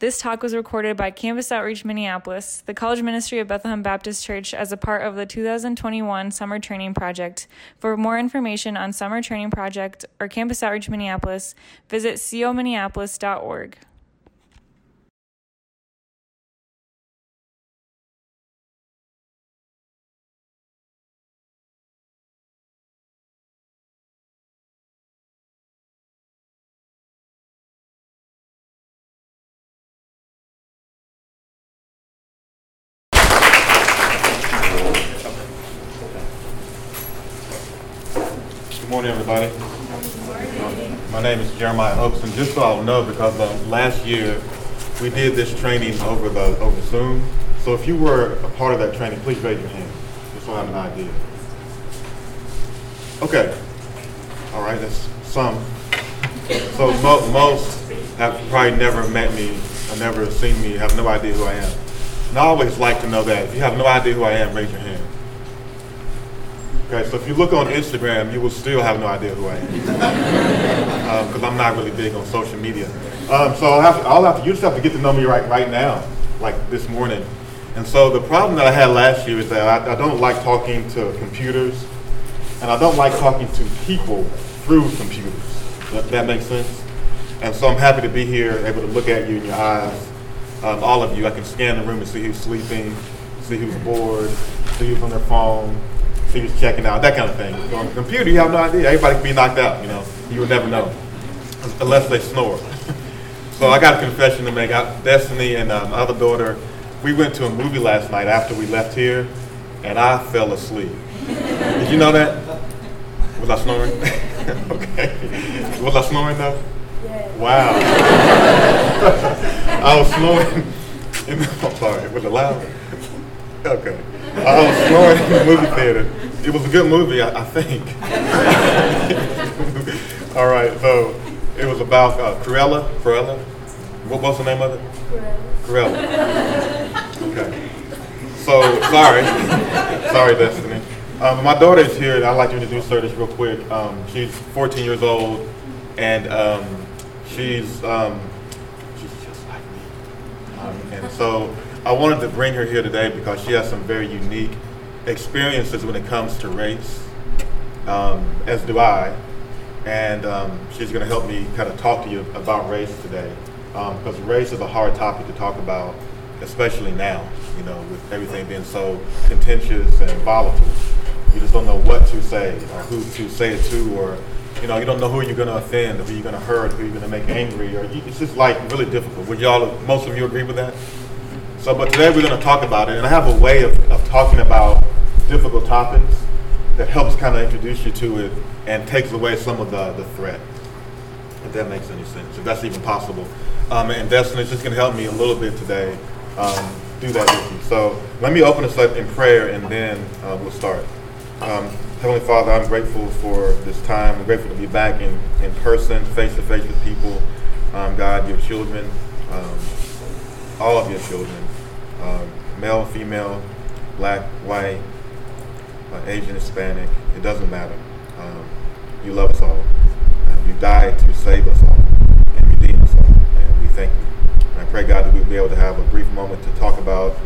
This talk was recorded by Campus Outreach Minneapolis, the College Ministry of Bethlehem Baptist Church, as a part of the 2021 Summer Training Project. For more information on Summer Training Project or Campus Outreach Minneapolis, visit cominneapolis.org. morning, everybody. My name is Jeremiah Oaks, and just so I'll know, because uh, last year we did this training over the over Zoom. So if you were a part of that training, please raise your hand, just so I have an idea. Okay. All right, that's some. So mo- most have probably never met me, or never seen me, have no idea who I am. And I always like to know that. If you have no idea who I am, raise your hand. Okay, so if you look on Instagram, you will still have no idea who I am, because I'm not really big on social media. Um, so I'll have to, I'll have to, you just have to get to know me right right now, like this morning. And so the problem that I had last year is that I, I don't like talking to computers, and I don't like talking to people through computers. That, that makes sense. And so I'm happy to be here, able to look at you in your eyes, um, all of you. I can scan the room and see who's sleeping, see who's bored, see who's on their phone see who's checking out, that kind of thing. On the computer, you have no idea. Everybody can be knocked out, you know. You would never know, unless they snore. so I got a confession to make. I, Destiny and um, my other daughter, we went to a movie last night after we left here, and I fell asleep. Did you know that? Was I snoring? okay. Was I snoring though? Yeah. Wow. I was snoring. In the, I'm sorry. Was it loud? Okay. I was snoring in the movie theater. It was a good movie, I, I think. All right, so it was about uh, Cruella. Cruella. What was the name of it? Cruella. Okay. So sorry, sorry, Destiny. Um, my daughter is here, and I'd like to introduce her just real quick. Um, she's 14 years old, and um, she's um, she's just like me. Um, and so I wanted to bring her here today because she has some very unique experiences when it comes to race, um, as do I. And um, she's going to help me kind of talk to you about race today. Because um, race is a hard topic to talk about, especially now, you know, with everything being so contentious and volatile. You just don't know what to say or who to say it to, or, you know, you don't know who you're going to offend, who you're going to hurt, who you're going to make angry, or you, it's just like really difficult. Would y'all, most of you agree with that? So, but today we're going to talk about it, and I have a way of, of talking about difficult topics that helps kind of introduce you to it and takes away some of the, the threat, if that makes any sense, if that's even possible. Um, and Destiny's just going to help me a little bit today um, do that with you. So let me open us up in prayer, and then uh, we'll start. Um, Heavenly Father, I'm grateful for this time. I'm grateful to be back in, in person, face to face with people. Um, God, your children, um, all of your children um, male, female, black, white, uh, Asian, Hispanic, it doesn't matter. Um, you love us all. Um, you died to save us all and redeem us all. And we thank you. And I pray, God, that we'll be able to have a brief moment to talk about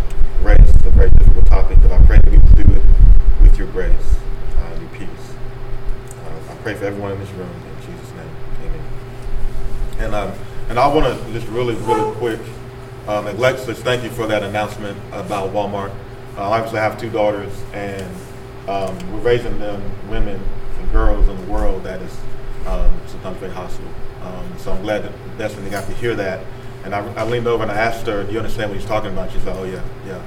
race. It's a very difficult topic, but I pray that we will do it with your grace uh, and your peace. Uh, I pray for everyone in this room in Jesus' name. Amen. And, um, and I want to just really, really quick um, thank you for that announcement about Walmart. Uh, I obviously have two daughters, and um, we're raising them women and girls in the world that is um, sometimes very hostile. Um, so I'm glad that Destiny got to hear that. And I, I, leaned over and I asked her, "Do you understand what he's talking about?" She said, "Oh yeah, yeah."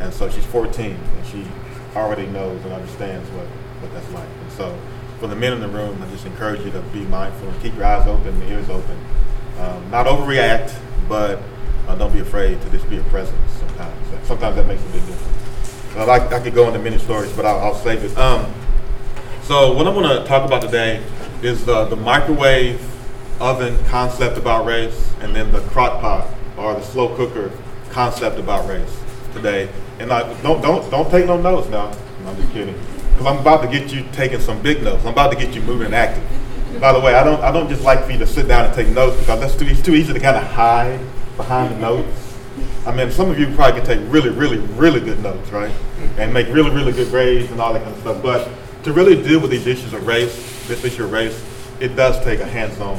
And so she's 14, and she already knows and understands what, what that's like. And so, for the men in the room, I just encourage you to be mindful and keep your eyes open, your ears open. Um, not overreact, but uh, don't be afraid to just be a presence sometimes. Sometimes that makes a big difference. Uh, I, I could go into many stories, but I'll, I'll save it. Um, so what I'm going to talk about today is the, the microwave oven concept about race, and then the crock pot or the slow cooker concept about race today. And I, don't don't don't take no notes now. No, I'm just kidding. Because I'm about to get you taking some big notes. I'm about to get you moving and active. By the way, I don't I don't just like for you to sit down and take notes because that's too it's too easy to kind of hide behind the notes. I mean, some of you probably can take really, really, really good notes, right? And make really, really good grades and all that kind of stuff. But to really deal with these issues of race, this issue of race, it does take a hands-on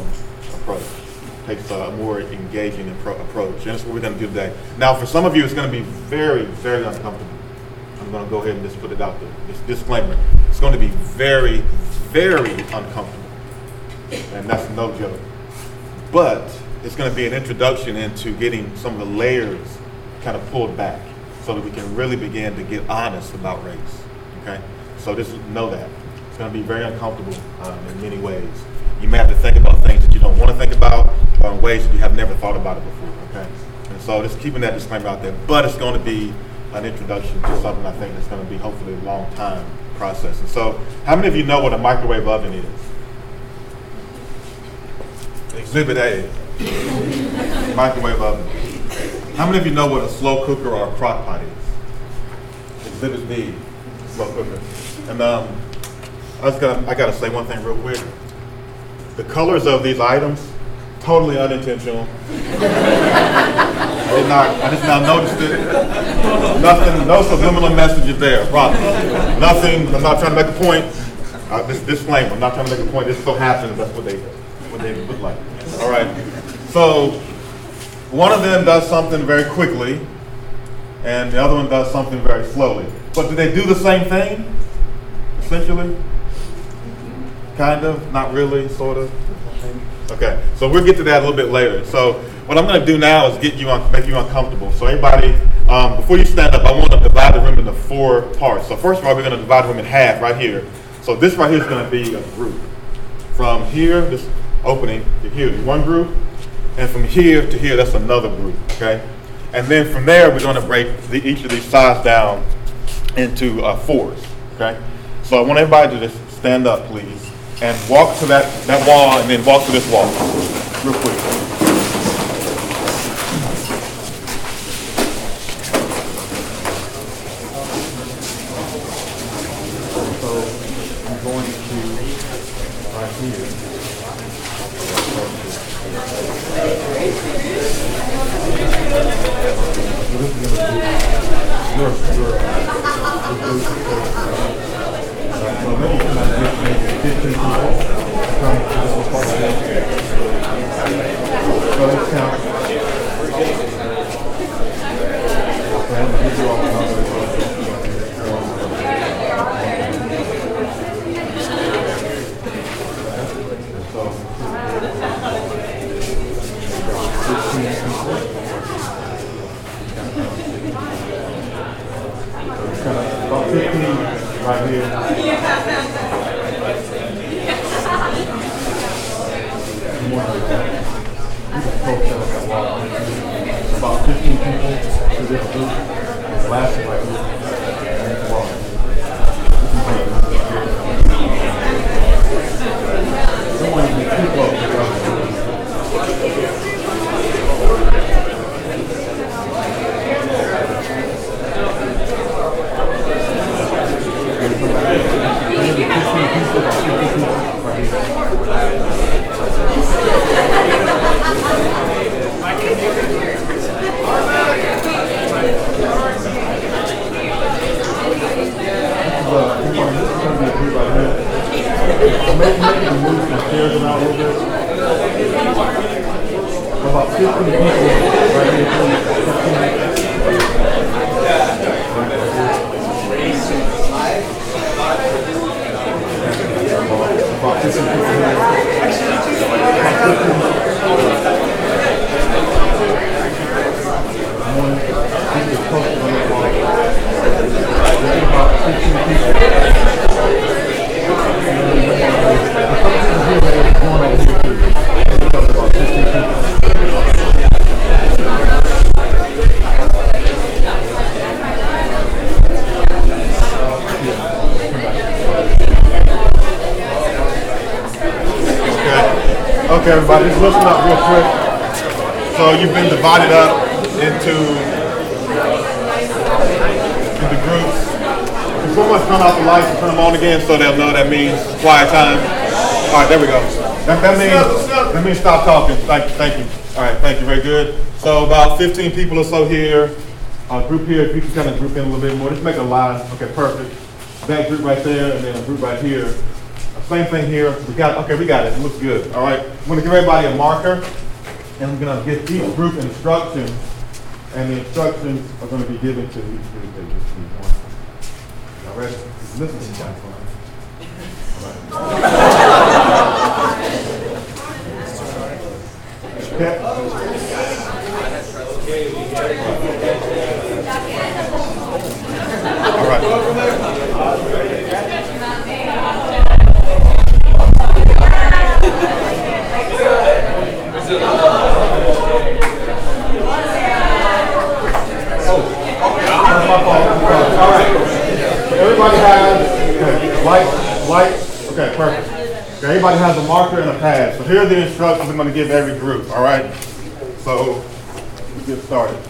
approach. It takes a more engaging appro- approach. And that's what we're going to do today. Now, for some of you, it's going to be very, very uncomfortable. I'm going to go ahead and just put it out there. This disclaimer. It's going to be very, very uncomfortable. And that's no joke. But it's going to be an introduction into getting some of the layers kind of pulled back so that we can really begin to get honest about race. Okay? So just know that. It's going to be very uncomfortable um, in many ways. You may have to think about things that you don't want to think about or in ways that you have never thought about it before. Okay? And so just keeping that disclaimer out there. But it's going to be an introduction to something I think that's going to be hopefully a long time process. And so, how many of you know what a microwave oven is? Exhibit A, microwave oven. How many of you know what a slow cooker or a crock pot is? Exhibit B, slow cooker. And um, I just got I got to say one thing real quick. The colors of these items, totally unintentional. I did not. I just now noticed it. Nothing. No subliminal messages there. Promise. Nothing. I'm not trying to make a point. Uh, this disclaimer. I'm not trying to make a point. This so happens. That's what they what they look like. All right. So one of them does something very quickly, and the other one does something very slowly. But do they do the same thing? Essentially. Kind of. Not really. Sort of. Okay. So we'll get to that a little bit later. So what I'm going to do now is get you on, make you uncomfortable. So everybody, um, before you stand up, I want to divide the room into four parts. So first of all, we're going to divide the room in half right here. So this right here is going to be a group. From here, this opening to here one group, and from here to here, that's another group. Okay, and then from there, we're going to break the, each of these sides down into uh, fours. Okay, so I want everybody to just stand up, please, and walk to that that wall, and then walk to this wall, real quick. Means stop talking. Thank you, thank you. All right, thank you. Very good. So about 15 people or so here. Uh, group here, if you can kind of group in a little bit more. Just make a line. Okay, perfect. That group right there, and then a group right here. Same thing here. We got okay. We got it. It looks good. All right. I'm gonna give everybody a marker, and I'm gonna give each group instructions, and the instructions are gonna be given to each group. Y'all ready? Listen to here are the instructions I'm going to give every group, all right? So, let's get started.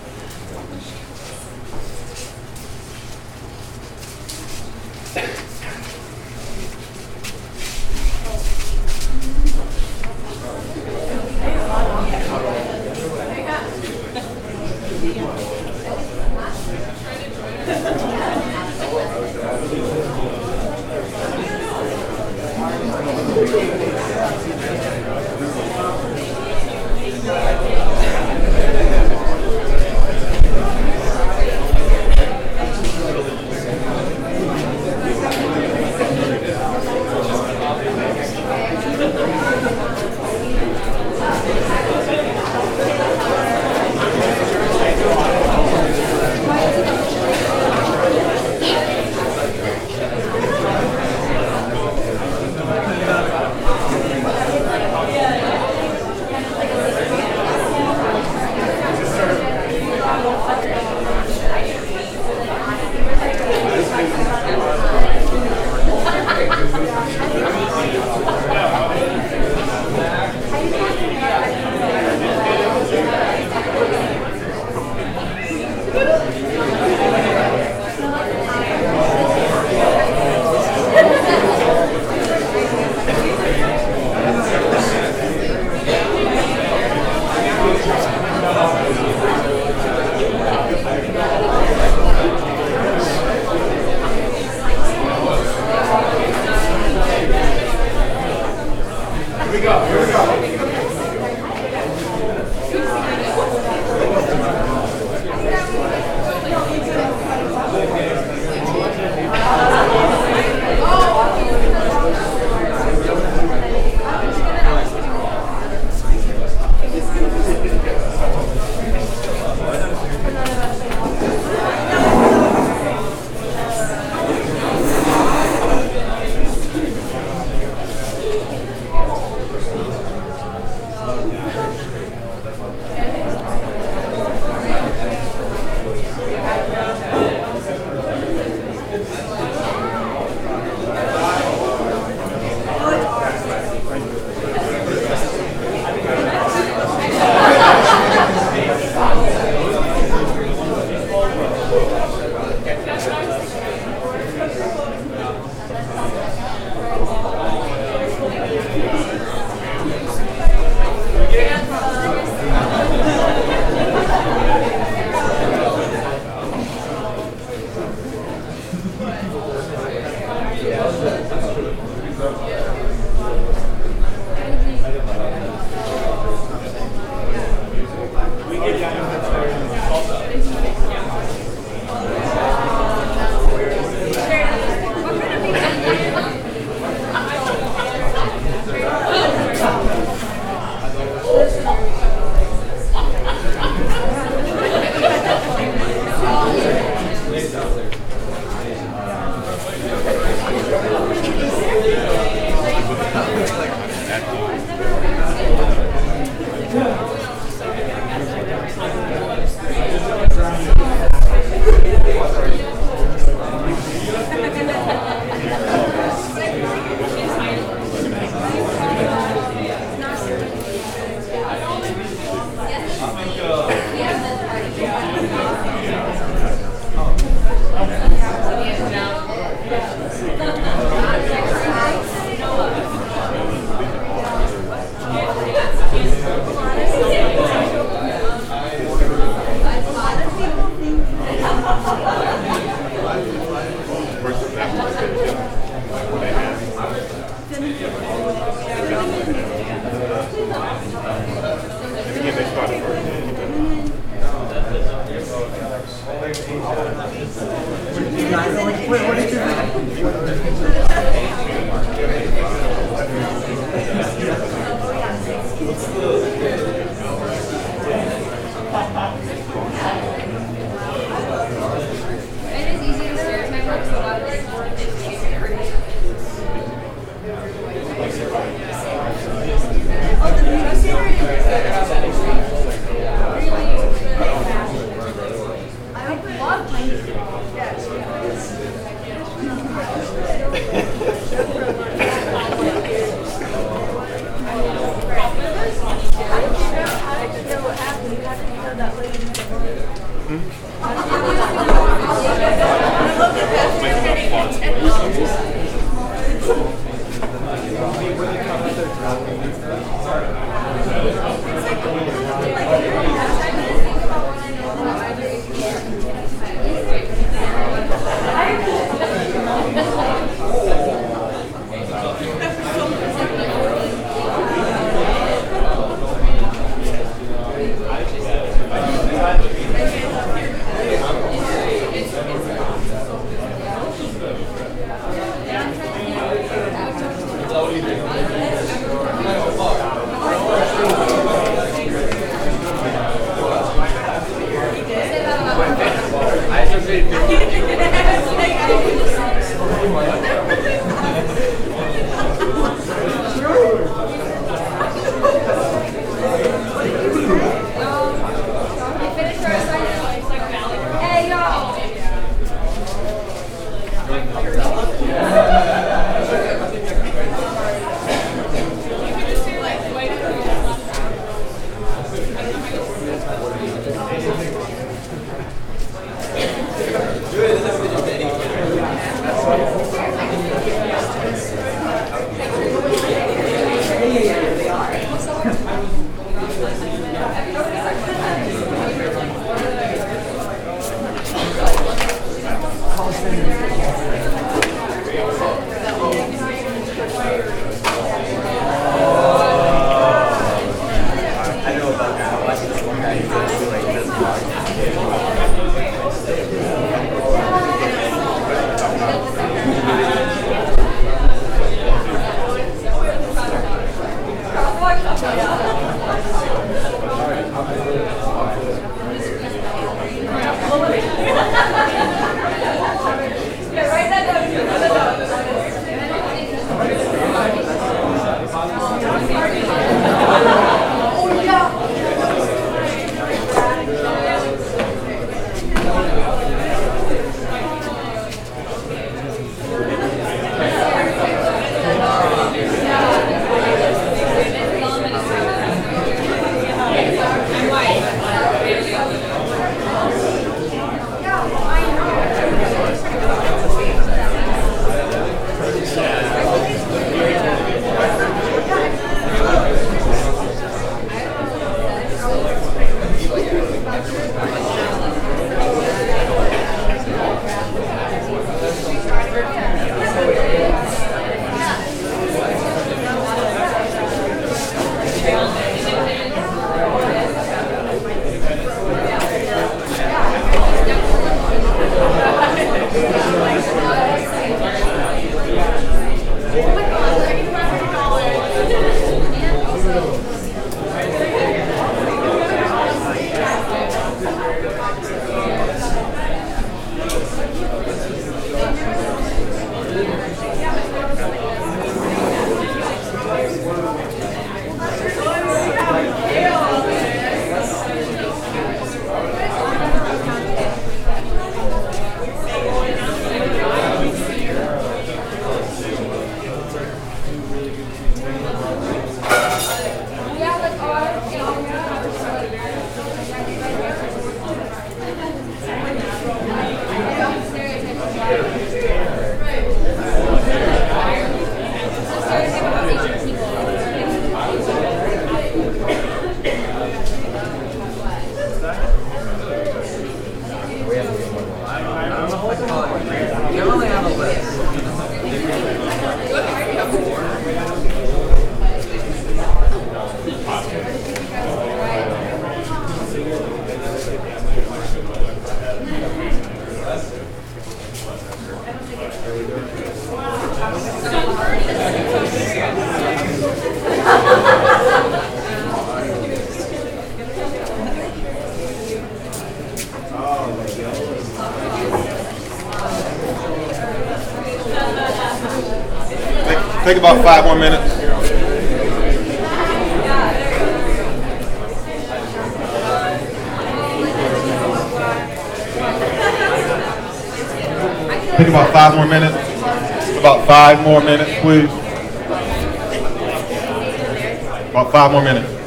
About five more minutes.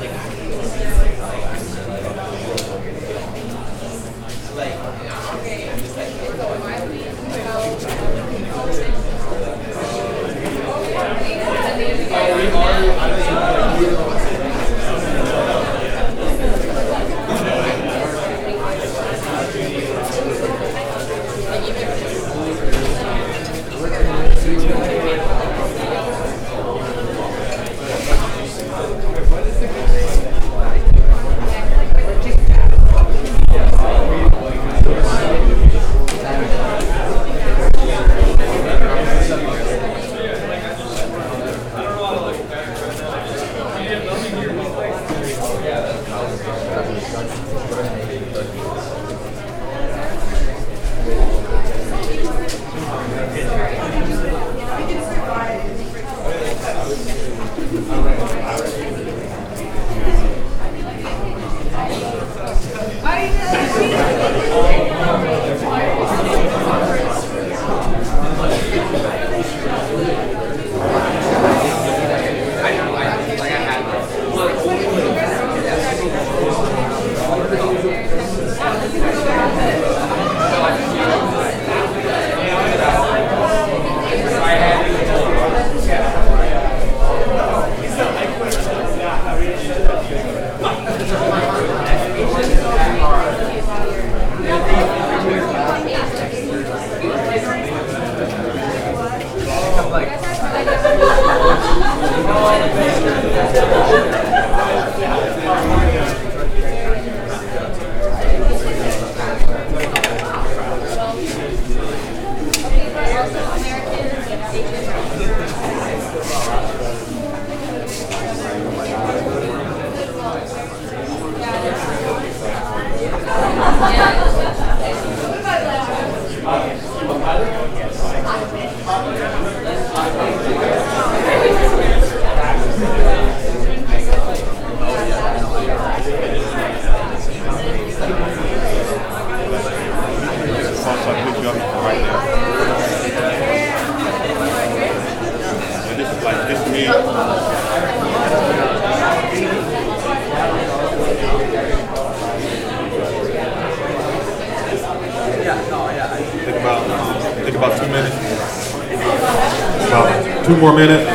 more minute.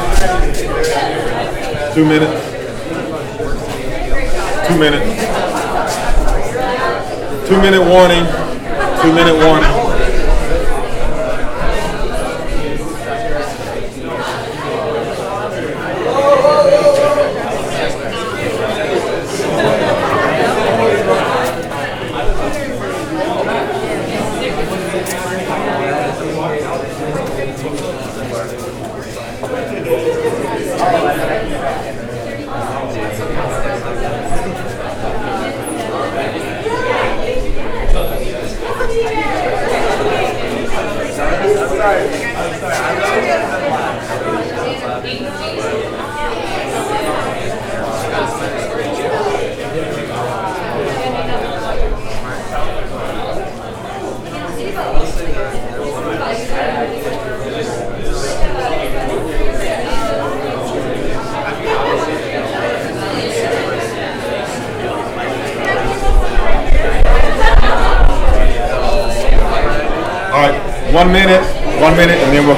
Two minutes. Two minutes. Two minute warning. Two minute warning.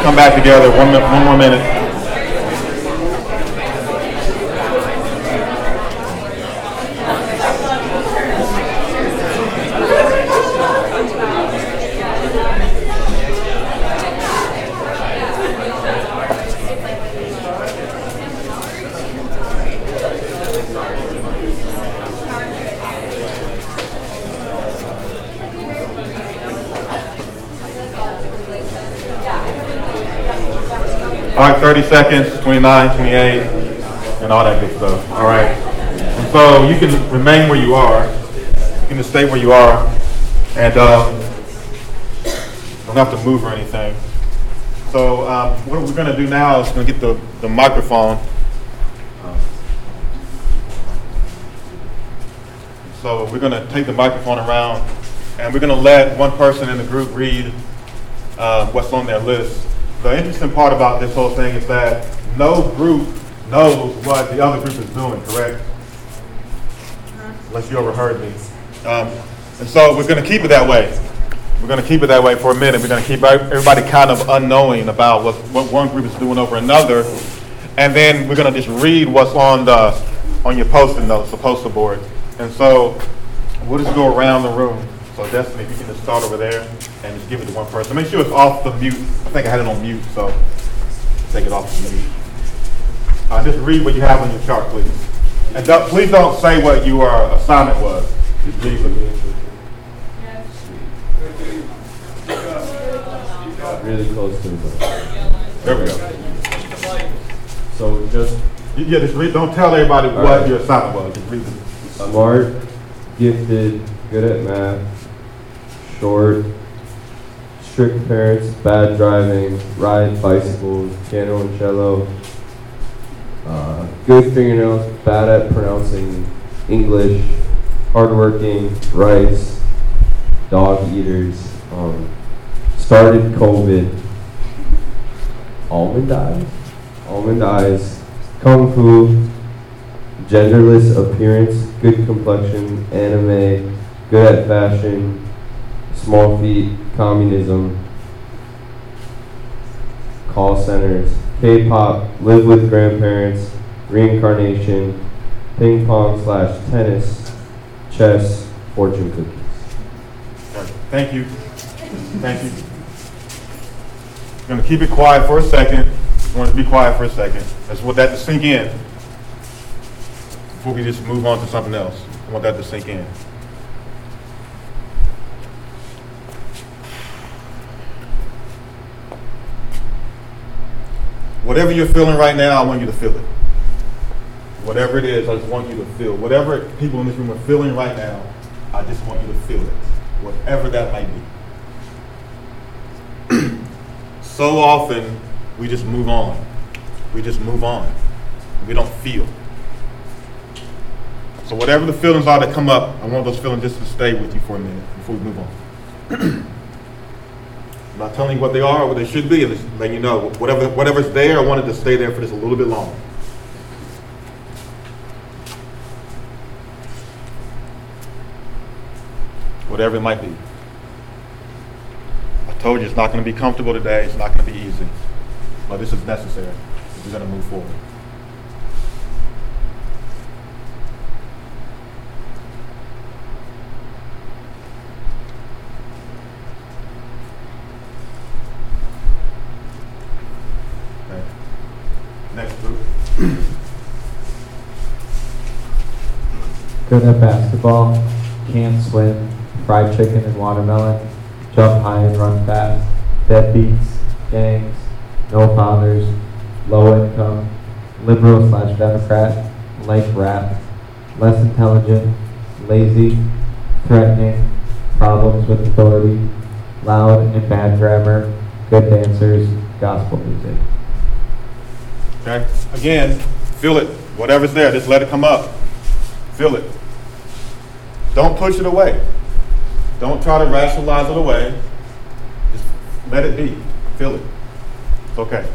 come back together one, one more minute. All right, 30 seconds, 29, 28, and all that good stuff. All right. And so you can remain where you are. You can just stay where you are, and um, don't have to move or anything. So um, what we're going to do now is we're going to get the, the microphone. So we're going to take the microphone around, and we're going to let one person in the group read uh, what's on their list. The interesting part about this whole thing is that no group knows what the other group is doing, correct? Unless you overheard me. Um, and so we're going to keep it that way. We're going to keep it that way for a minute. We're going to keep everybody kind of unknowing about what, what one group is doing over another. And then we're going to just read what's on the on your post-it notes, the poster board. And so we'll just go around the room. So Destiny, if you can just start over there and just give it to one person. Make sure it's off the mute. I think I had it on mute, so take it off the mute. Uh, just read what you have on your chart, please. And don't, please don't say what your assignment was. Just read it. Really close to the There we go. So just Yeah, just read. Don't tell everybody what right. your assignment was. Just read it. smart, gifted, good at math, short, strict parents, bad driving, ride bicycles, piano and cello, uh, good fingernails, bad at pronouncing English, hardworking, rice, dog eaters, um, started COVID, almond eyes, almond eyes, kung fu, genderless appearance, good complexion, anime, good at fashion, small feet, communism, call centers, K-pop, live with grandparents, reincarnation, ping pong slash tennis, chess, fortune cookies. Thank you. Thank you. I'm Gonna keep it quiet for a second. I Want to be quiet for a second. I just want that to sink in. Before we just move on to something else. I want that to sink in. Whatever you're feeling right now, I want you to feel it. Whatever it is, I just want you to feel. Whatever people in this room are feeling right now, I just want you to feel it. Whatever that might be. so often, we just move on. We just move on. We don't feel. So whatever the feelings are that come up, I want those feelings just to stay with you for a minute before we move on. I'm not telling you what they are or what they should be, just letting you know whatever whatever's there, I wanted to stay there for just a little bit longer. Whatever it might be. I told you it's not going to be comfortable today, it's not going to be easy. But this is necessary if we're going to move forward. Okay. Next group. Good at basketball, can't swim, fried chicken and watermelon, jump high and run fast, deadbeats, gangs, no fathers, low income, liberal slash Democrat, like rap, less intelligent, lazy, threatening, problems with authority, loud and bad grammar, good dancers, gospel music. Okay? Again, feel it. Whatever's there, just let it come up. Feel it. Don't push it away. Don't try to rationalize it away. Just let it be. Feel it. It's okay.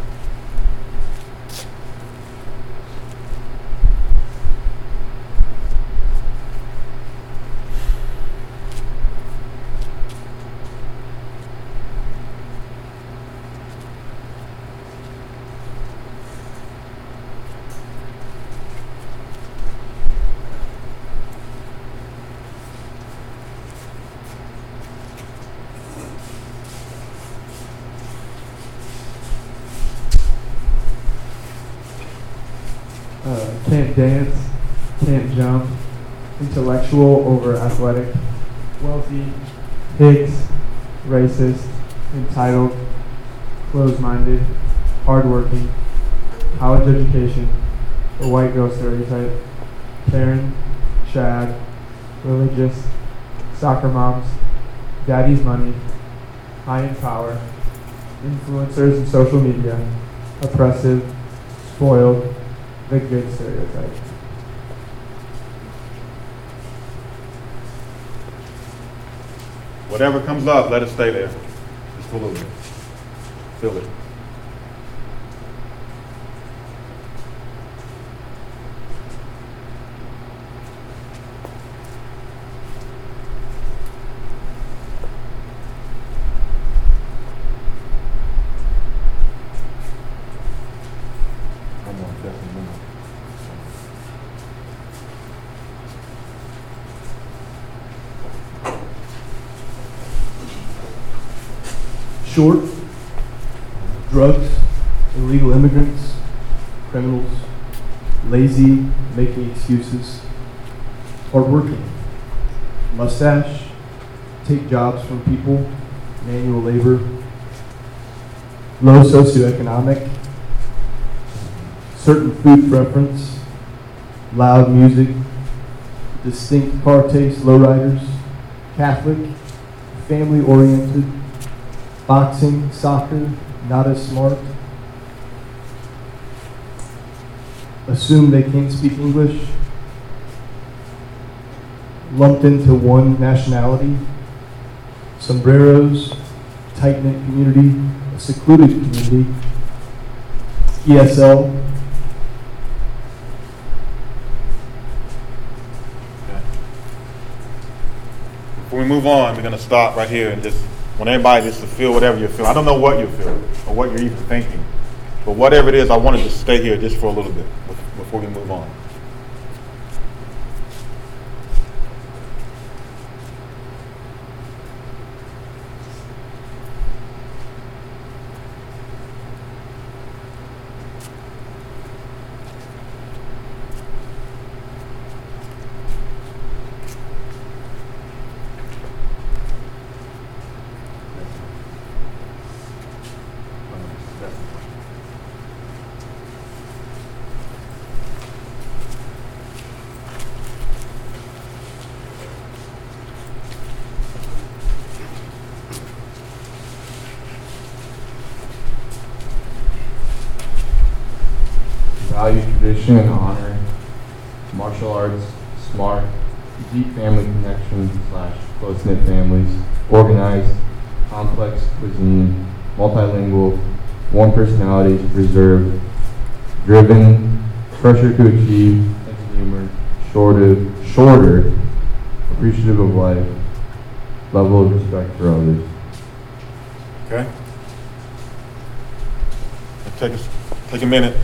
uh, can't dance, can't jump, intellectual over athletic, wealthy, pigs, racist, entitled, closed-minded, hardworking, college education, the white girl stereotype, Karen, Chad, religious, soccer moms, daddy's money, high in power, influencers and social media, oppressive, spoiled, the good stereotype. Whatever comes up, let it stay there. Just for a little bit. Feel it. One more, definitely one more. Short, drugs, illegal immigrants, criminals, lazy, making excuses, hardworking, mustache, take jobs from people, manual labor, low socioeconomic, certain food preference, loud music, distinct car taste, lowriders, Catholic, family oriented, boxing, soccer, not as smart. Assume they can't speak English. Lumped into one nationality. Sombreros, tight knit community, a secluded community. ESL, Okay. Before we move on, we're gonna stop right here and just, want everybody just to feel whatever you're feeling. I don't know what you're feeling or what you're even thinking, but whatever it is, I want to stay here just for a little bit before we move on. Value tradition and honor, martial arts, smart, deep family connections slash close-knit families, organized, complex cuisine, multilingual, one personality, reserved, driven, pressure to achieve, sense of humor, shorter, shorter, appreciative of life, level of respect for others. Okay? Take a, take a minute.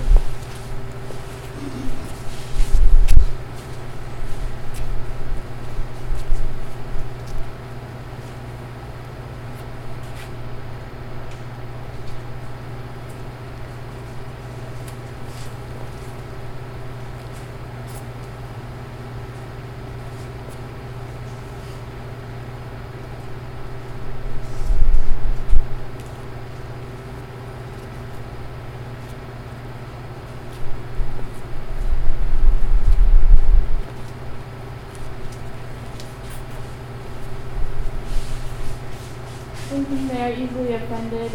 They are easily offended,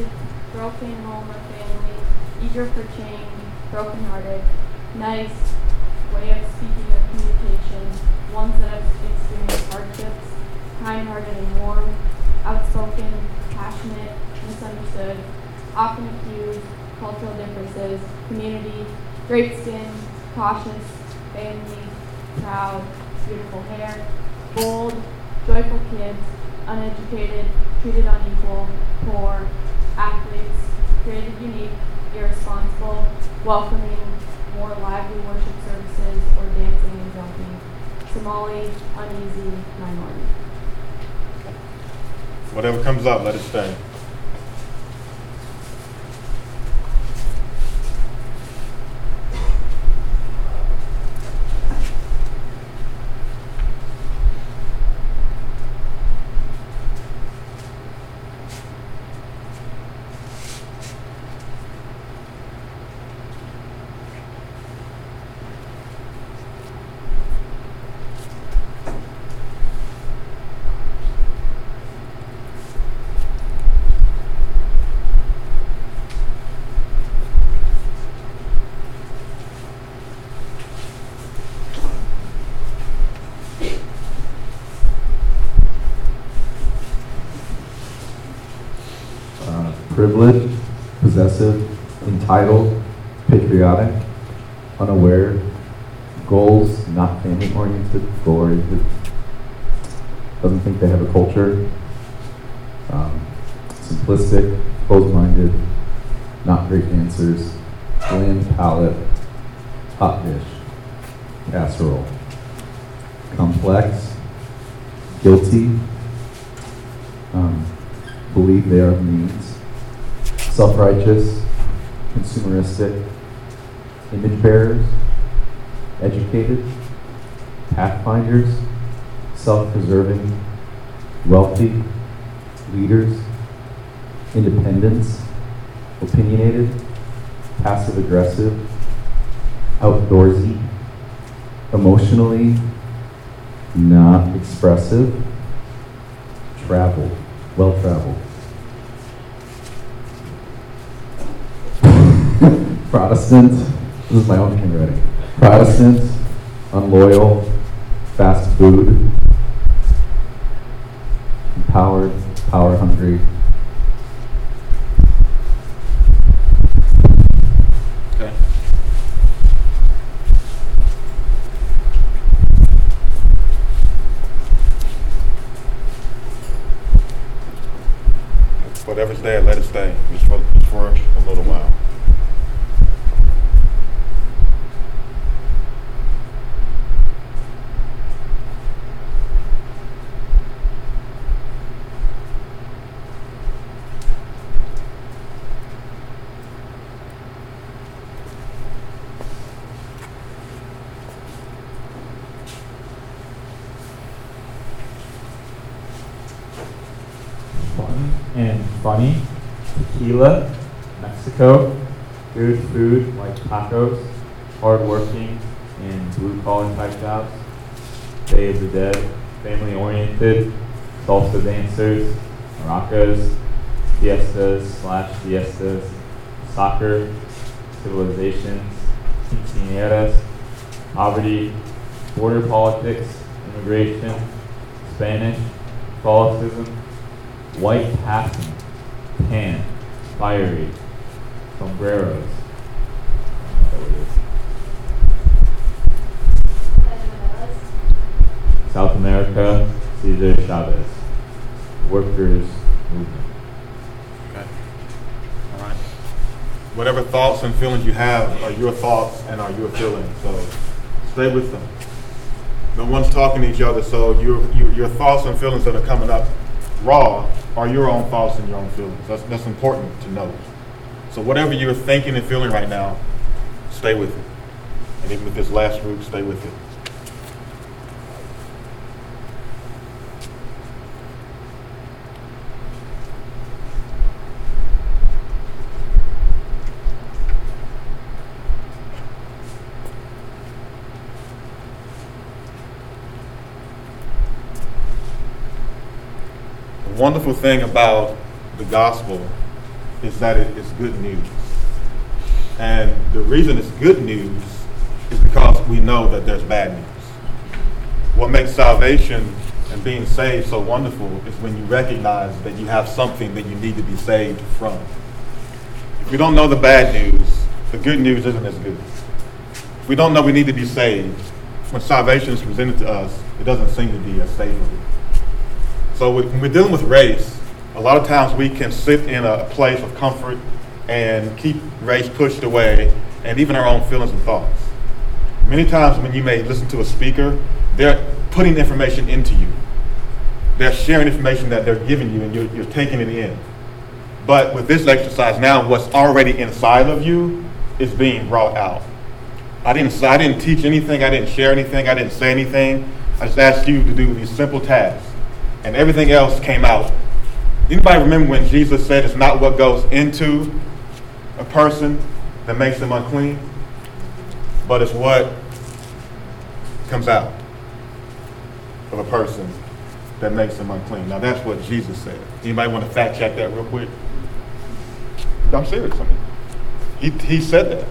broken home or family, eager for change, brokenhearted, nice, way of speaking or communication, ones that have experienced hardships, kind-hearted and warm, outspoken, passionate, misunderstood, often accused, cultural differences, community, great skin, cautious, family, proud, beautiful hair, bold, joyful kids, uneducated, treated unequal, poor, athletes, created unique, irresponsible, welcoming, more lively worship services or dancing and jumping, Somali, uneasy, minority. Whatever comes up, let it stay. Possessive, entitled, patriotic, unaware, goals, not family oriented, goal oriented, doesn't think they have a culture, um, simplistic, closed minded, not great answers, bland palate, hot dish, casserole, complex, guilty, um, believe they are means, self righteous, consumeristic, image bearers, educated, pathfinders, self preserving, wealthy, leaders, independence, opinionated, passive aggressive, outdoorsy, emotionally not expressive, traveled, well traveled. Protestant, this is my own handwriting. Protestant, unloyal, fast food, empowered, power hungry. Okay. Whatever's there, let it stay, just for, just for a little while. Tequila, Mexico, good food like tacos, hardworking and blue collar type jobs. Day of the Dead, family oriented, salsa dancers, maracas, fiestas slash fiestas, soccer, civilizations, quinceañeras, poverty, border politics, immigration, Spanish, Catholicism, white passing, tan, fiery, sombreros. South America, Cesar Chavez. Workers movement. Okay. All right. Whatever thoughts and feelings you have are your thoughts and are your feelings. So stay with them. No one's talking to each other, so your your, your thoughts and feelings that are coming up raw are your own thoughts and your own feelings. That's that's important to know. So whatever you're thinking and feeling right now, stay with it. And even with this last group, stay with it. Wonderful thing about the gospel is that it is good news. And the reason it's good news is because we know that there's bad news. What makes salvation and being saved so wonderful is when you recognize that you have something that you need to be saved from. If we don't know the bad news, the good news isn't as good. If we don't know we need to be saved, when salvation is presented to us, it doesn't seem to be as savory. So when we're dealing with race, a lot of times we can sit in a place of comfort and keep race pushed away and even our own feelings and thoughts. Many times when you may listen to a speaker, they're putting information into you. They're sharing information that they're giving you and you're, you're taking it in. But with this exercise now, what's already inside of you is being brought out. I didn't, I didn't teach anything, I didn't share anything, I didn't say anything. I just asked you to do these simple tasks. And everything else came out. Anybody remember when Jesus said it's not what goes into a person that makes them unclean, but it's what comes out of a person that makes them unclean. Now that's what Jesus said. Anybody want to fact check that real quick? I'm serious. I mean, he, he said that.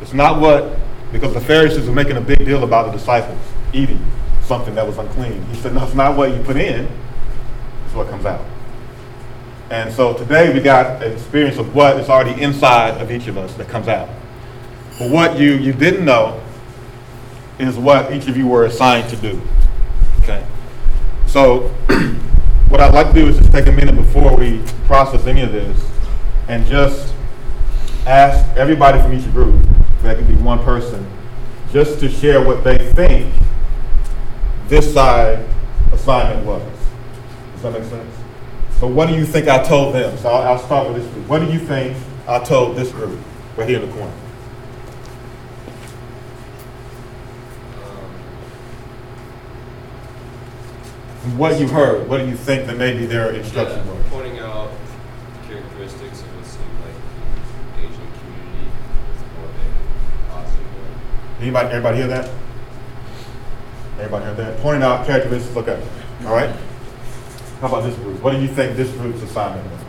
It's not what, because the Pharisees were making a big deal about the disciples eating something that was unclean. He said, no, it's not what you put in, it's what comes out. And so today we got an experience of what is already inside of each of us that comes out. But what you, you didn't know is what each of you were assigned to do. Okay? So, what I'd like to do is just take a minute before we process any of this and just ask everybody from each group, that could be one person, just to share what they think this side assignment was. Does that make sense? So, what do you think I told them? So, I'll, I'll start with this group. What do you think I told this group right here in the corner? Um, what you heard, what do you think that maybe their instruction Yeah, was? Pointing out characteristics of what seemed like the Asian community is more positive one. Anybody, everybody hear that? Everybody heard that? Pointing out characteristics, look okay, all right? How about this group? What do you think this group's assignment was?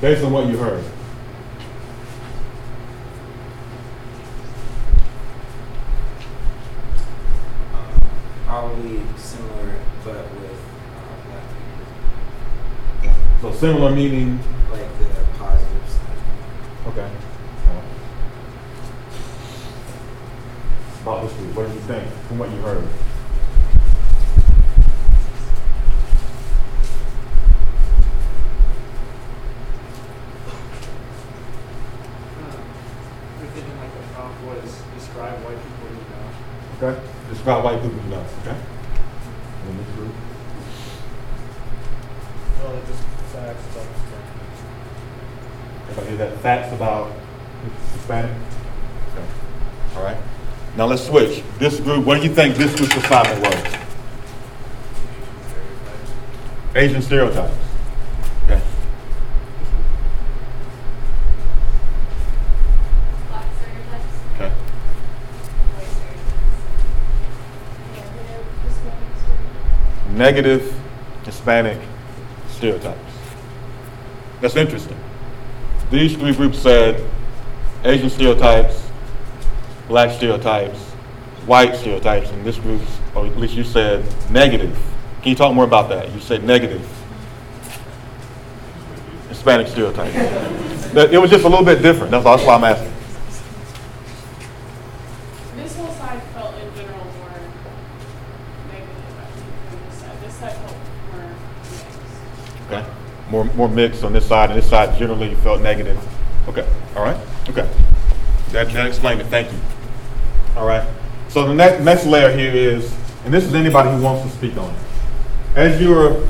Based on what you heard. Probably similar, but with uh, black people. So similar meaning, Like the positive side. okay. About this group, what did you think from what you heard? Uh, we're thinking like the prompt was describe white people you know. Okay? Describe white people you know, okay? In this group. Well, just facts about Everybody hear that? Facts about Hispanic? Okay. All right. Now let's switch. This group, what do you think this group's assignment was? Asian stereotypes. Okay. Black stereotypes. Okay. White stereotypes. Negative Hispanic stereotypes. Negative Hispanic stereotypes. That's interesting. These three groups said Asian stereotypes, black stereotypes, white stereotypes, and this group, or at least you said negative. Can you talk more about that? You said negative Hispanic stereotypes. It was just a little bit different. That's, that's why I'm asking. This whole side felt in general more negative, I think, than this side. This side felt more mixed. Okay. More, more mixed on this side, and this side generally felt negative. Okay. All right. Okay. That, that explained it. Thank you. All right. So the next, next layer here is, and this is anybody who wants to speak on it. As you're,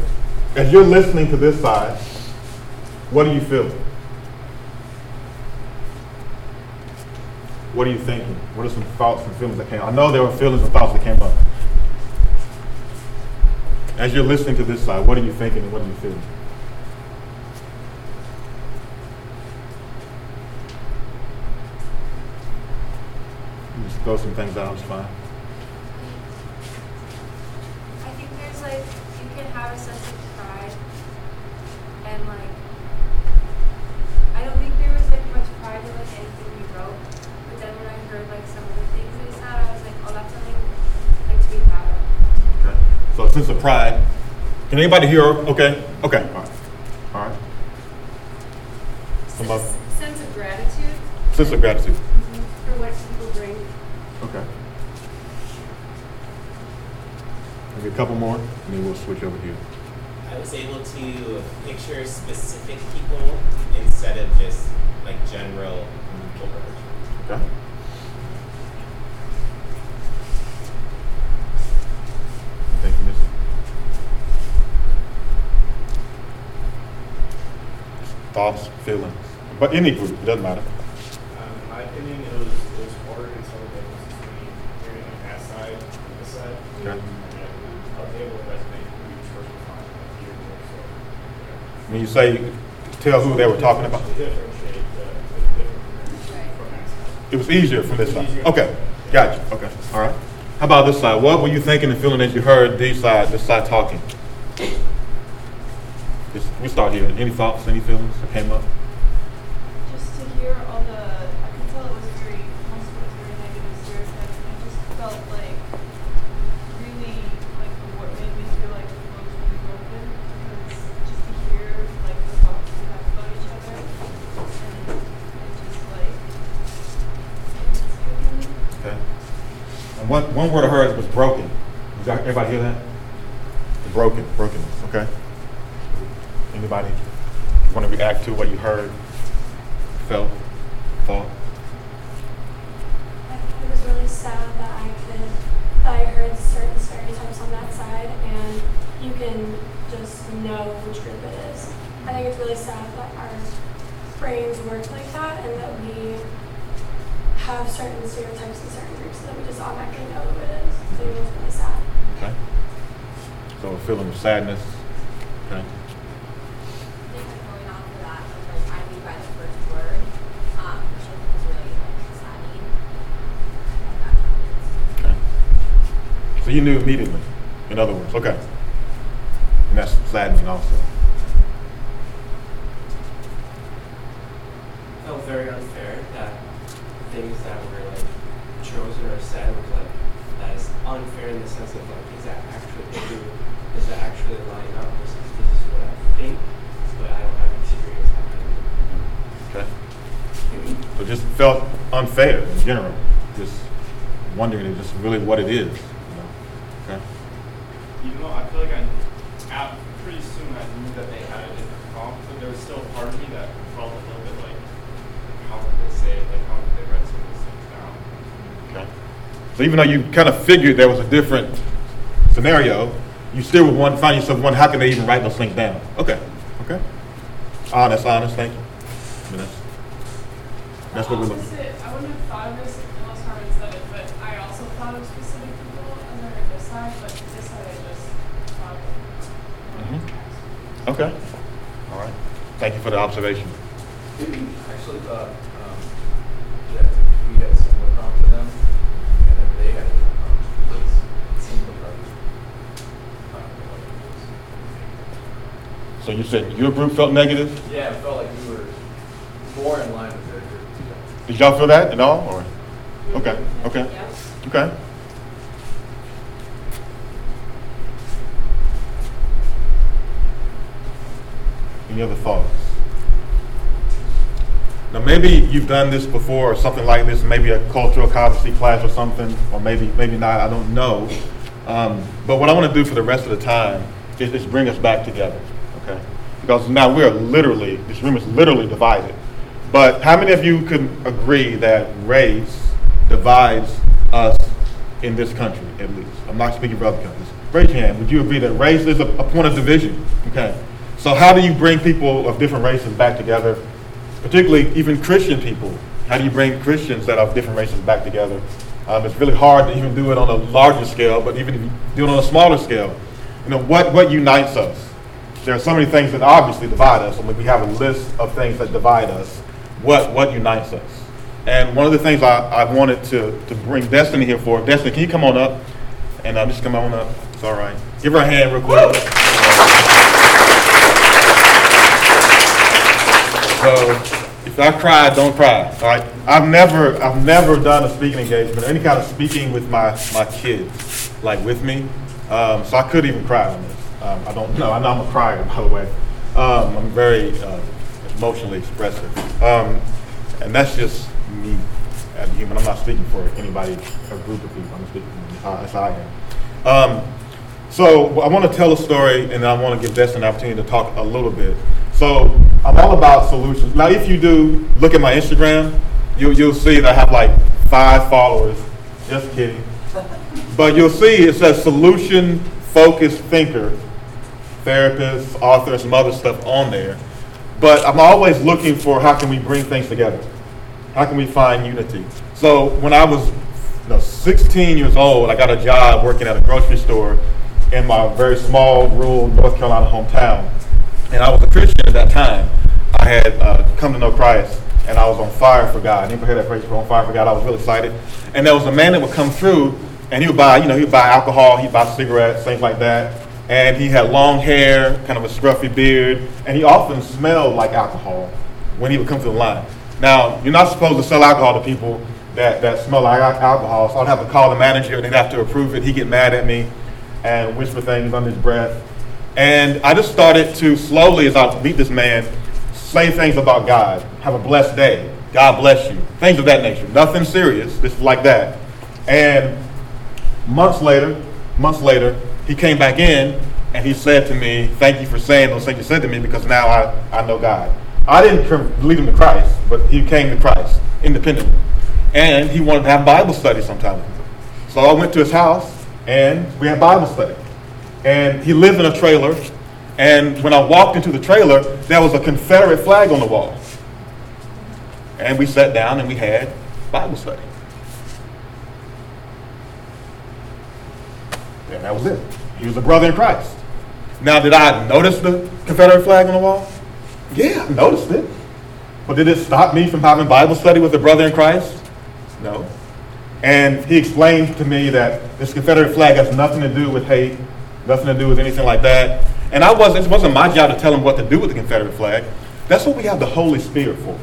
as you're listening to this side, what are you feeling? What are you thinking? What are some thoughts and feelings that came? I know there were feelings and thoughts that came up. As you're listening to this side, what are you thinking and what are you feeling? Throw some things out, it's fine. I think there's like you can have a sense of pride and like I don't think there was like much pride in like anything we wrote. But then when I heard like some of the things they said, I was like, oh that's something like to be proud of. Okay. So a sense of pride. Can anybody hear? Okay. Okay. All right. All right. Of- Sense of gratitude sense of gratitude. for what people bring. Okay. Maybe a couple more, and then we'll switch over here. I was able to picture specific people instead of just like general overarching. Okay. Thank you, Miss. Thoughts, feelings, but any group, it doesn't matter. Um, in my opinion, it was it was hard to tell the difference between hearing like that side and this side. Okay. And then I was able to resonate who each person was talking about here more so. yeah. When you say, tell who they were talking about, it was easier from this side. Okay, gotcha, okay, all right. How about this side? What were you thinking and feeling as you heard these side, this side talking? We start here. Any thoughts, any feelings that came up? Just to hear all the, I could tell it was very, most of it was very negative stereotypes, and I just felt like really, like, what made me feel like the most one, one word I heard was broken. Did y'all- everybody hear that? Broken, brokenness, okay? Anybody want to react to what you heard, felt, thought? It was really sad that I could, that I heard certain stereotypes on that side, and you can just know which group it is. I think it's really sad that our brains work like that, and that we have certain stereotypes in certain groups that we just automatically know who it is. So it was really sad. Okay. So a feeling of sadness, okay? I think going off of that, like I lead by the first word, um, which I think is really like saddening. Okay. So you knew immediately, in other words, okay. And that's saddening also. felt very unfair that things that were like chosen or said was like that is unfair in the sense of like is that actually true? Does that actually line up versus this is what I think, but I don't have experience behind it. Okay. So just felt unfair in general. Just wondering just really what it is. You know? Okay. Even though I feel like I, at, pretty soon I knew that they had a different comp, but there was still a part of me that felt a little bit like, how did they say it? Like, how did they write some of these things down? Okay. So even though you kind of figured there was a different scenario, you still would want find yourself wondering how can they even write those things down? Okay. Okay. Honest, honest. Thank you. I mean, that's that's what we're looking. Opposite, I wouldn't have thought of this unless Harmon said it, but I also thought of specific people and then heard this side, but this side I just thought of. Mhm. Okay. All right. Thank you for the observation. Actually thought um, that we had similar prompt to them, and that they had different prompts because it seemed like ours. uh, So you said your group felt negative? Yeah, it felt like we were more in line with their group. Did y'all feel that at all? Or okay, okay, okay. Any other thoughts? Now, maybe you've done this before, or something like this. Maybe a cultural competency class or something, or maybe maybe not. I don't know. Um, but what I want to do for the rest of the time is just bring us back together, okay? Because now we're literally this room is literally divided. But how many of you can agree that race divides us in this country, at least? I'm not speaking for other countries. Raise your hand. Would you agree that race is a, a point of division? Okay. So how do you bring people of different races back together? Particularly even Christian people. How do you bring Christians that are of different races back together? Um, it's really hard to even do it on a larger scale, but even do it on a smaller scale, you know, what, what unites us? There are so many things that obviously divide us, and we have a list of things that divide us. What, what unites us? And one of the things I, I wanted to, to bring Destiny here for, Destiny, can you come on up? And uh, just come on up. It's all right. Give her a hand real quick. So if I cry, don't cry. All right. I've never I've never done a speaking engagement or any kind of speaking with my my kids like with me. Um, so I could even cry on. Um, I don't know. I know I'm a crier, by the way. Um, I'm very uh, emotionally expressive, um, and that's just me as a human. I'm not speaking for anybody, or a group of people. I'm speaking as I am. Um, so I want to tell a story, and I want to give Destin an opportunity to talk a little bit. So I'm all about solutions. Now, if you do look at my Instagram, you, you'll see that I have like five followers. Just kidding. But you'll see it says solution focused thinker, therapist, author, and some other stuff on there. But I'm always looking for how can we bring things together? How can we find unity? So when I was you know, 16 years old, I got a job working at a grocery store in my very small, rural North Carolina hometown. And I was a Christian at that time. I had uh, come to know Christ, and I was on fire for God. Anybody hear that phrase? On fire for God. I was really excited. And there was a man that would come through, and he would buy, you know, he would buy alcohol, he'd buy cigarettes, things like that. And he had long hair, kind of a scruffy beard, and he often smelled like alcohol when he would come to the line. Now, you're not supposed to sell alcohol to people that, that smell like alcohol, so I'd have to call the manager, and they'd have to approve it. He'd get mad at me and whisper things under his breath. And I just started to slowly, as I meet this man, say things about God. Have a blessed day. God bless you. Things of that nature. Nothing serious, just like that. And Months later, months later, he came back in and he said to me, Thank you for saying those things you said to me because now I, I know God. I didn't lead him to Christ, but he came to Christ independently. And he wanted to have Bible study sometime. So I went to his house and we had Bible study. And he lived in a trailer. And when I walked into the trailer, there was a Confederate flag on the wall. And we sat down and we had Bible study. And that was it. He was a brother in Christ. Now, did I notice the Confederate flag on the wall? Yeah, I noticed it. But did it stop me from having Bible study with a brother in Christ? No. And he explained to me that this Confederate flag has nothing to do with hate, nothing to do with anything like that. And I wasn't, it wasn't my job to tell him what to do with the Confederate flag. That's what we have the Holy Spirit for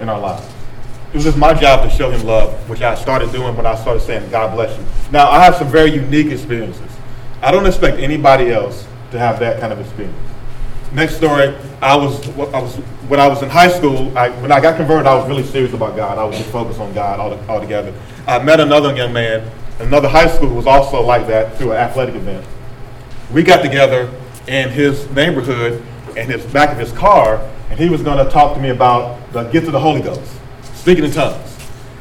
in our lives. It was just my job to show him love, which I started doing when I started saying, God bless you. Now, I have some very unique experiences. I don't expect anybody else to have that kind of experience. Next story, I was, I was when I was in high school, I, when I got converted, I was really serious about God. I was just focused on God altogether. I met another young man, another high school who was also like that through an athletic event. We got together in his neighborhood in his back of his car, and he was going to talk to me about the gift of the Holy Ghost, speaking in tongues.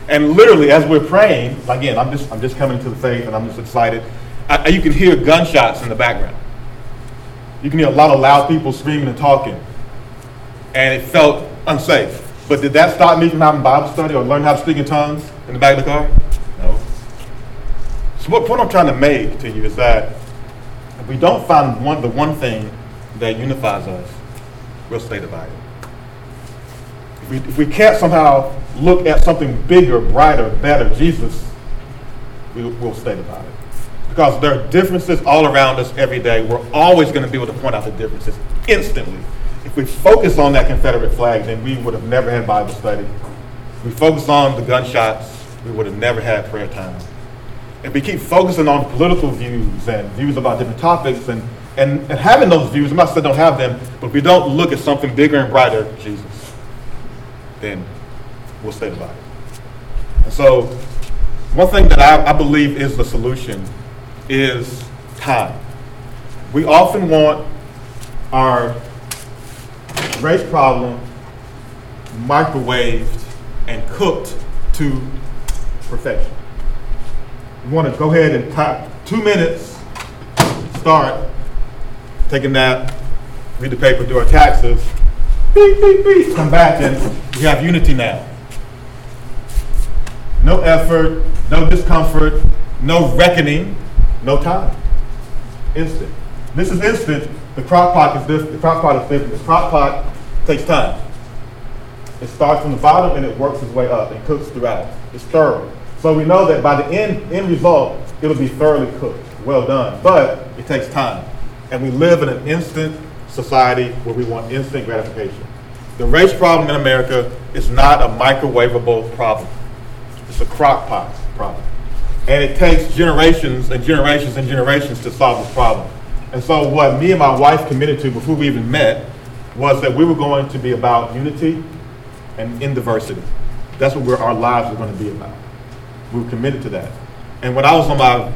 And literally, as we're praying, again, I'm just I'm just coming to the faith, and I'm just excited. I, you can hear gunshots in the background. You can hear a lot of loud people screaming and talking, and it felt unsafe. But did that stop me from having Bible study or learning how to speak in tongues in the back of the car? No. So what point I'm trying to make to you is that if we don't find one, the one thing that unifies us, we'll stay divided. If we, if we can't somehow look at something bigger, brighter, better, Jesus, we, we'll stay it. Because there are differences all around us every day. We're always going to be able to point out the differences instantly. If we focus on that Confederate flag, then we would have never had Bible study. If we focus on the gunshots, we would have never had prayer time. If we keep focusing on political views and views about different topics and, and, and having those views, I'm not saying don't have them, but if we don't look at something bigger and brighter, Jesus, then we'll stay divided. And so, one thing that I, I believe is the solution is time. We often want our race problem microwaved and cooked to perfection. We want to go ahead and type two minutes, start, take a nap, read the paper, do our taxes, beep, beep, beep, come back and we have unity now. No effort, no discomfort, no reckoning, no time. Instant. This is instant. The crock pot is different. The crock pot is different. The crock pot takes time. It starts from the bottom and it works its way up and cooks throughout. It's thorough. So we know that by the end, end result, it'll be thoroughly cooked. Well done. But it takes time. And we live in an instant society where we want instant gratification. The race problem in America is not a microwavable problem. It's a crock pot problem. And it takes generations and generations and generations to solve this problem. And so, what me and my wife committed to before we even met was that we were going to be about unity and in diversity. That's what our lives were going to be about. We were committed to that. And when I was on my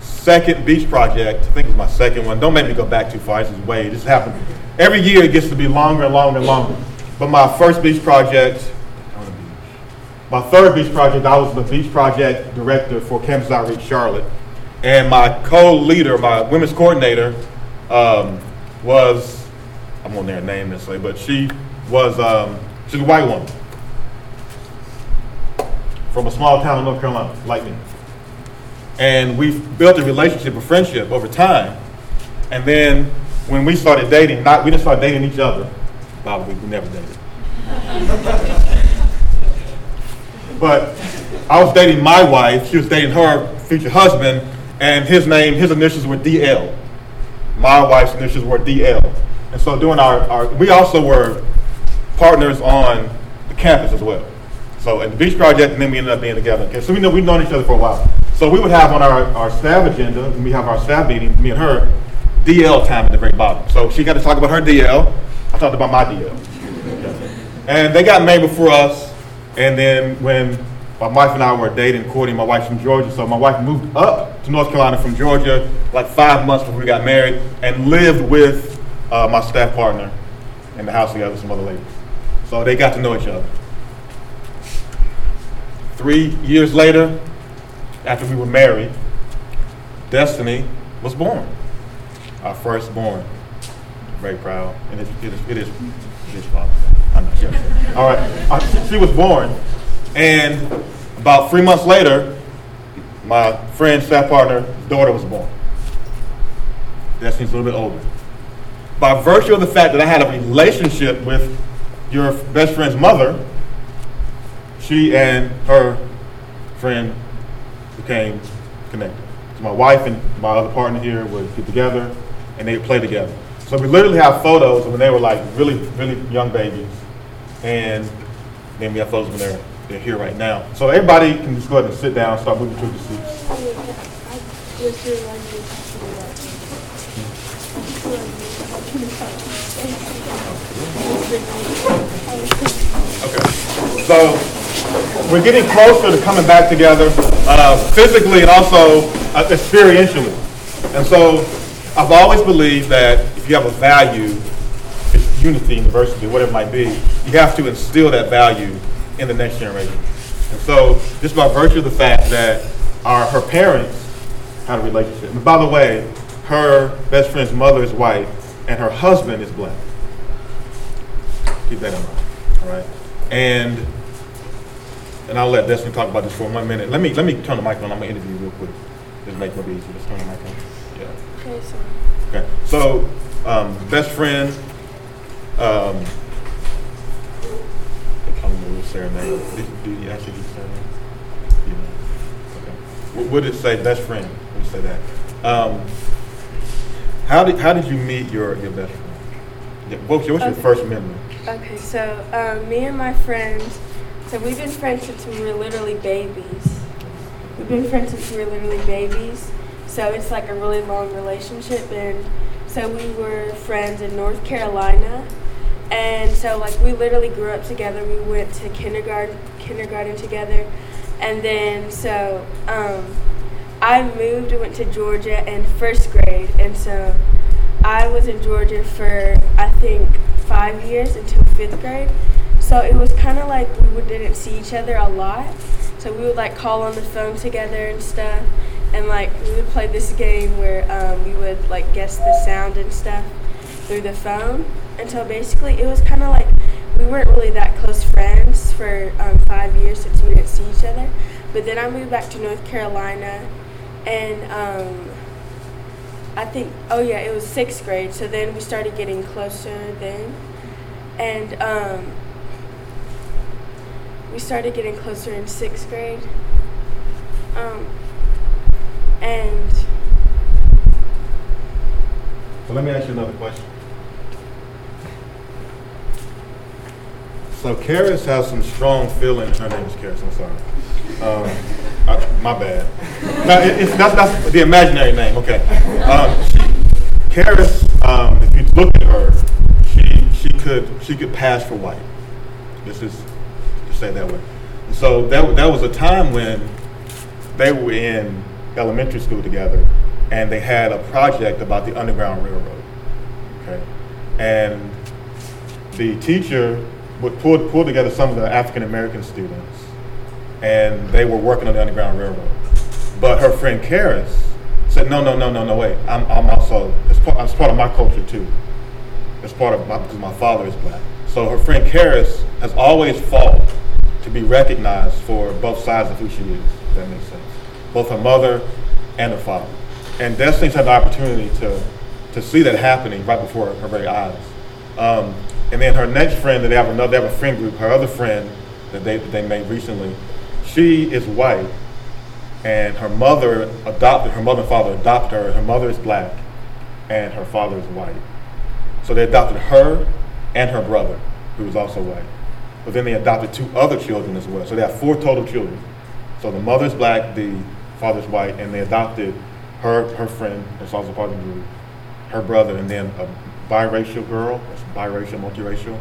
second beach project, I think it was my second one, don't make me go back too far, this is way, this happened. Every year it gets to be longer and longer and longer. But my first beach project, my third beach project, I was the beach project director for Campus Outreach Charlotte. And my co-leader, my women's coordinator, um, was, I won't name her name but she was, um, she's a white woman from a small town in North Carolina, like me. And we've built a relationship, a friendship over time. And then when we started dating, not we didn't start dating each other. Probably we never dated. But I was dating my wife, she was dating her future husband, and his name, his initials were DL. My wife's initials were DL. And so doing our, our we also were partners on the campus as well. So at the beach project, and then we ended up being together. Okay, so we know we've known each other for a while. So we would have on our, our staff agenda, when we have our staff meeting, me and her, DL time at the very bottom. So she got to talk about her DL. I talked about my DL. And they got married before us. And then when my wife and I were dating, courting. My wife's from Georgia, so my wife moved up to North Carolina from Georgia like five months before we got married and lived with uh, my staff partner in the house together with some other ladies. So they got to know each other. Three years later, after we were married, Destiny was born. Our firstborn. Very proud. And it, it is, it is, it is fun. I. All right. Uh, she- was born. And about three months later, my friend, staff partner, daughter was born. That seems a little bit older. By virtue of the fact that I had a relationship with your best friend's mother, she and her friend became connected. So my wife and my other partner here would get together and they'd play together. So we literally have photos of when they were like really, really young babies. And then we have photos when they're, they're here right now. So everybody can just go ahead and sit down, start moving to the seats. Okay. So we're getting closer to coming back together uh, physically and also uh, experientially. And so I've always believed that if you have a value, it's unity, diversity, whatever it might be, you have to instill that value in the next generation. And so just by virtue of the fact that our, her parents had a relationship. And by the way, her best friend's mother is white and her husband is black. Keep that in mind. All right. And and I'll let Destiny talk about this for one minute. Let me let me turn the mic on. I'm gonna interview you real quick. Just make it easier. Just turn the mic on. Yeah. Okay, so Okay. So um, best friend. Um, can't remember what Did, did you actually Sarah's name? You know. Okay. What, what did it say? Best friend. What did it say that? Um, how did how did you meet your your best friend? Yeah, what's your, what's your Okay. first memory? Okay, so um, me and my friends, so we've been friends since we were literally babies. We've been friends since we were literally babies. So it's like a really long relationship, and so we were friends in North Carolina, and so like we literally grew up together. We went to kindergarten kindergarten together, and then so um, I moved and went to Georgia in first grade, and so I was in Georgia for I think five years until fifth grade. So it was kind of like we didn't see each other a lot. So we would like call on the phone together and stuff, and like we would play this game where um, we would like guess the sound and stuff through the phone. And so basically, it was kind of like we weren't really that close friends for um, five years since we didn't see each other. But then I moved back to North Carolina, and um, I think, oh yeah, it was sixth grade. So then we started getting closer then. And um, we started getting closer in sixth grade. Um, and So let me ask you another question. So Karis has some strong feelings. Her name is Karis. I'm sorry. Um, I, my bad. No, it, it's that's, that's the imaginary name. Okay. Um, she, Karis, um, if you look at her, she she could she could pass for white. This is to say that way. So that that was a time when they were in elementary school together, and they had a project about the Underground Railroad. Okay, and the teacher would pull pull together some of the African American students, and they were working on the Underground Railroad. But her friend Karis said, "No, no, no, no, no, wait. I'm, I'm also it's part, it's part of my culture too. It's part of my because my father is black. So her friend Karis has always fought to be recognized for both sides of who she is. If that makes sense. Both her mother and her father. And Destiny's had the opportunity to to see that happening right before her very eyes. Um, and then her next friend that they have another they have a friend group. Her other friend that they that they made recently, she is white, and her mother adopted her mother and father adopted her. Her mother is black, and her father is white. So they adopted her and her brother, who was also white. But then they adopted two other children as well. So they have four total children. So the mother's black, the father's white, and they adopted her her friend, that's also part of the group, her brother, and then a biracial girl, biracial, multiracial,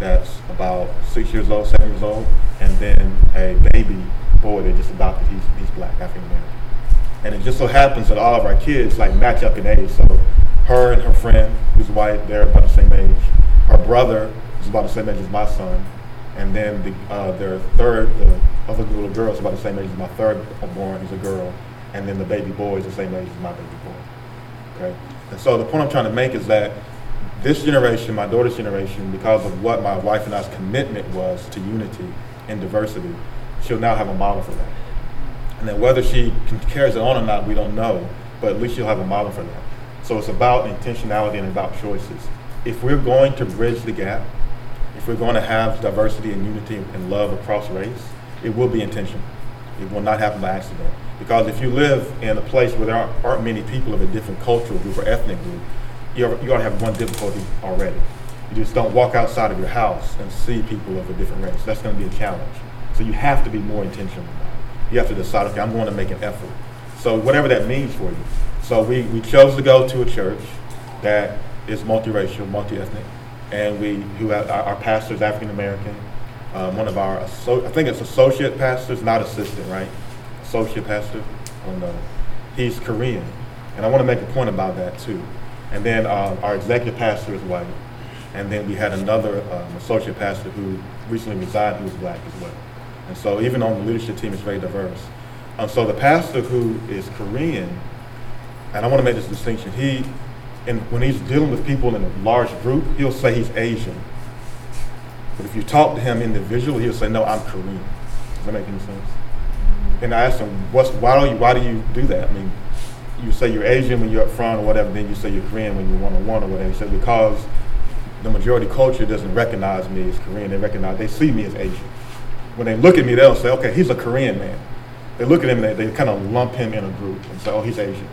that's about six years old, seven years old, and then a baby boy. They just adopted. He's he's black, African American. And it just so happens that all of our kids like match up in age. So her and her friend, who's white, they're about the same age. Her brother is about the same age as my son. And then the, uh, their third, the other little girl is about the same age as my third born, who's a girl. And then the baby boy is the same age as my baby boy. Okay? And so the point I'm trying to make is that this generation, my daughter's generation, because of what my wife and I's commitment was to unity and diversity, she'll now have a model for that. And then whether she carries it on or not, we don't know, but at least she'll have a model for that. So it's about intentionality and about choices. If we're going to bridge the gap, if we're going to have diversity and unity and love across race, it will be intentional. It will not happen by accident. Because if you live in a place where there aren't many people of a different cultural group or ethnic group, you're going to have one difficulty already. You just don't walk outside of your house and see people of a different race. That's going to be a challenge. So you have to be more intentional about it. You have to decide, okay, I'm going to make an effort. So whatever that means for you. So we, we chose to go to a church that is multiracial, multi-ethnic, and we who have, our, our pastor is African American. Um, one of our, I think it's associate pastors, not assistant, right? Associate pastor. I don't know. He's Korean, and I want to make a point about that too. And then uh, our executive pastor is white, and then we had another um, associate pastor who recently resigned who was black as well. And so even on the leadership team, it's very diverse. Um, so the pastor who is Korean, and I want to make this distinction. He, and when he's dealing with people in a large group, he'll say he's Asian. But if you talk to him individually, he'll say, "No, I'm Korean." Does that make any sense? And I asked him, "What's why do you why do you do that?" I mean, you say you're Asian when you're up front or whatever, then you say you're Korean when you're one on one or whatever. He said because the majority culture doesn't recognize me as Korean. They recognize they see me as Asian. When they look at me, they'll say, "Okay, he's a Korean man." They look at him and they, they kind of lump him in a group and say, "Oh, he's Asian."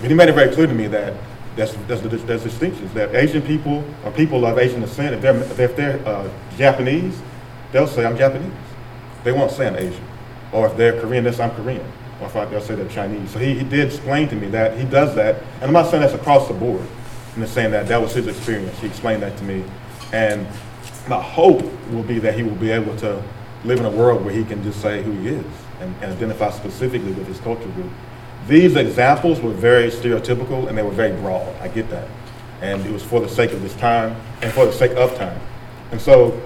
And he made it very clear to me that there's, there's, there's distinctions. That Asian people or people of Asian descent, if they're, if they're uh, Japanese, they'll say, I'm Japanese. They won't say I'm Asian. Or if they're Korean, they'll say I'm Korean. Or if they'll say they're Chinese. So he, he did explain to me that he does that. And I'm not saying that's across the board. I'm just saying that that was his experience. He explained that to me. And my hope will be that he will be able to live in a world where he can just say who he is and, and identify specifically with his culture group. These examples were very stereotypical and they were very broad. I get that. And it was for the sake of this time and for the sake of time. And so,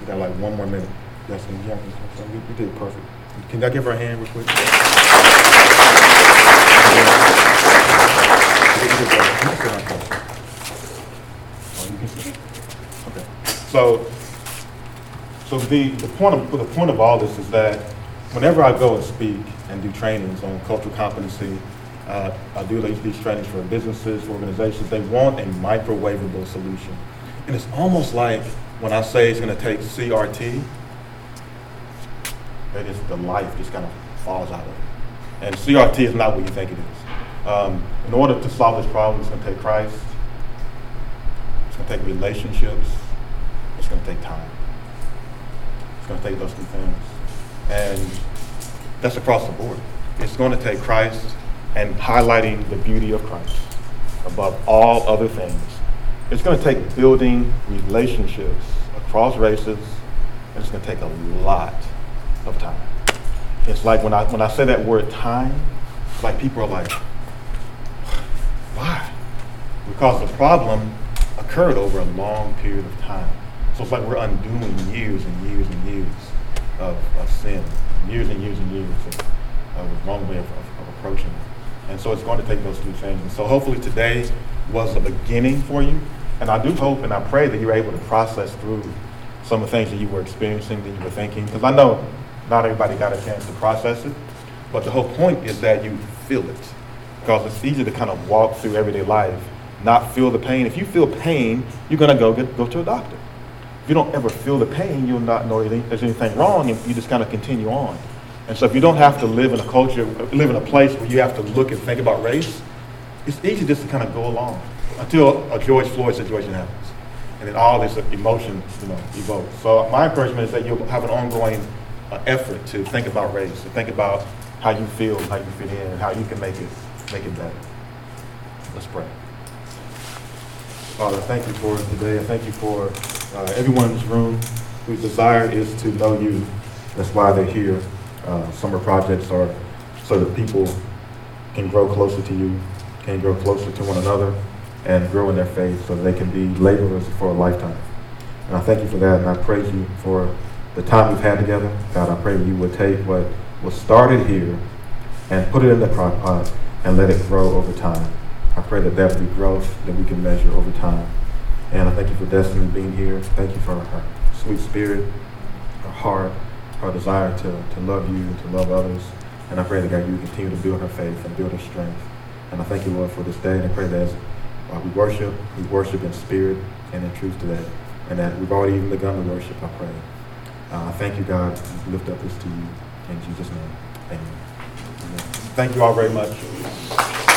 we got like one more minute. Yes, yeah, you did perfect. Can I give her a hand real quick? So, so the, the point of the point of all this is that whenever I go and speak and do trainings on cultural competency, uh, I do these, these trainings for businesses, organizations. They want a microwavable solution, and it's almost like when I say it's going to take CRT, that is the life just kind of falls out of it. And CRT is not what you think it is. Um, in order to solve this problem, it's going to take Christ. It's going to take relationships. It's going to take time. It's going to take those two things. And that's across the board. It's going to take Christ and highlighting the beauty of Christ above all other things. It's going to take building relationships across races, and it's going to take a lot of time. It's like when I when I say that word time, like people are like, why? Because the problem occurred over a long period of time. So it's like we're undoing years and years and years of, of sin, years and years and years of, of a wrong way of, of, of approaching it. And so it's going to take those two things. And so hopefully today was a beginning for you. And I do hope and I pray that you're able to process through some of the things that you were experiencing, that you were thinking. Because I know not everybody got a chance to process it. But the whole point is that you feel it. Because it's easy to kind of walk through everyday life, not feel the pain. If you feel pain, you're going to go get, go to a doctor. If you don't ever feel the pain, you'll not know there's anything wrong, and you just kind of continue on. And so if you don't have to live in a culture, live in a place where you have to look and think about race, it's easy just to kind of go along until a George Floyd situation happens. And then all this emotion, you know, evokes. So my encouragement is that you'll have an ongoing effort to think about race, to think about how you feel, how you fit in, and how you can make it, make it better. Let's pray. Father, thank you for today. I thank you for uh, everyone in this room whose desire is to know you. That's why they're here. uh, summer projects are so that people can grow closer to you, can grow closer to one another, and grow in their faith so they can be laborers for a lifetime. And I thank you for that, and I praise you for the time we've had together. God, I pray you would take what was started here and put it in the crock pot and let it grow over time. I pray that that would be growth that we can measure over time. And I thank you for Destiny being here. Thank you for her sweet spirit, her heart, her desire to, to love you, and to love others. And I pray that God, you continue to build her faith and build her strength. And I thank you, Lord, for this day. And I pray that as uh, we worship, we worship in spirit and in truth today. And that we've already even begun to worship, I pray. Uh, thank you, God. lift up this to you. In Jesus' name, amen. Thank you all very much.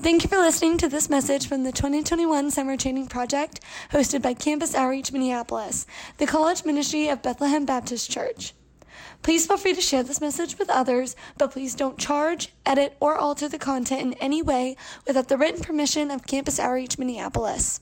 Thank you for listening to this message from the 2021 Summer Training Project hosted by Campus Outreach Minneapolis, the college ministry of Bethlehem Baptist Church. Please feel free to share this message with others, but please don't charge, edit, or alter the content in any way without the written permission of Campus Outreach Minneapolis.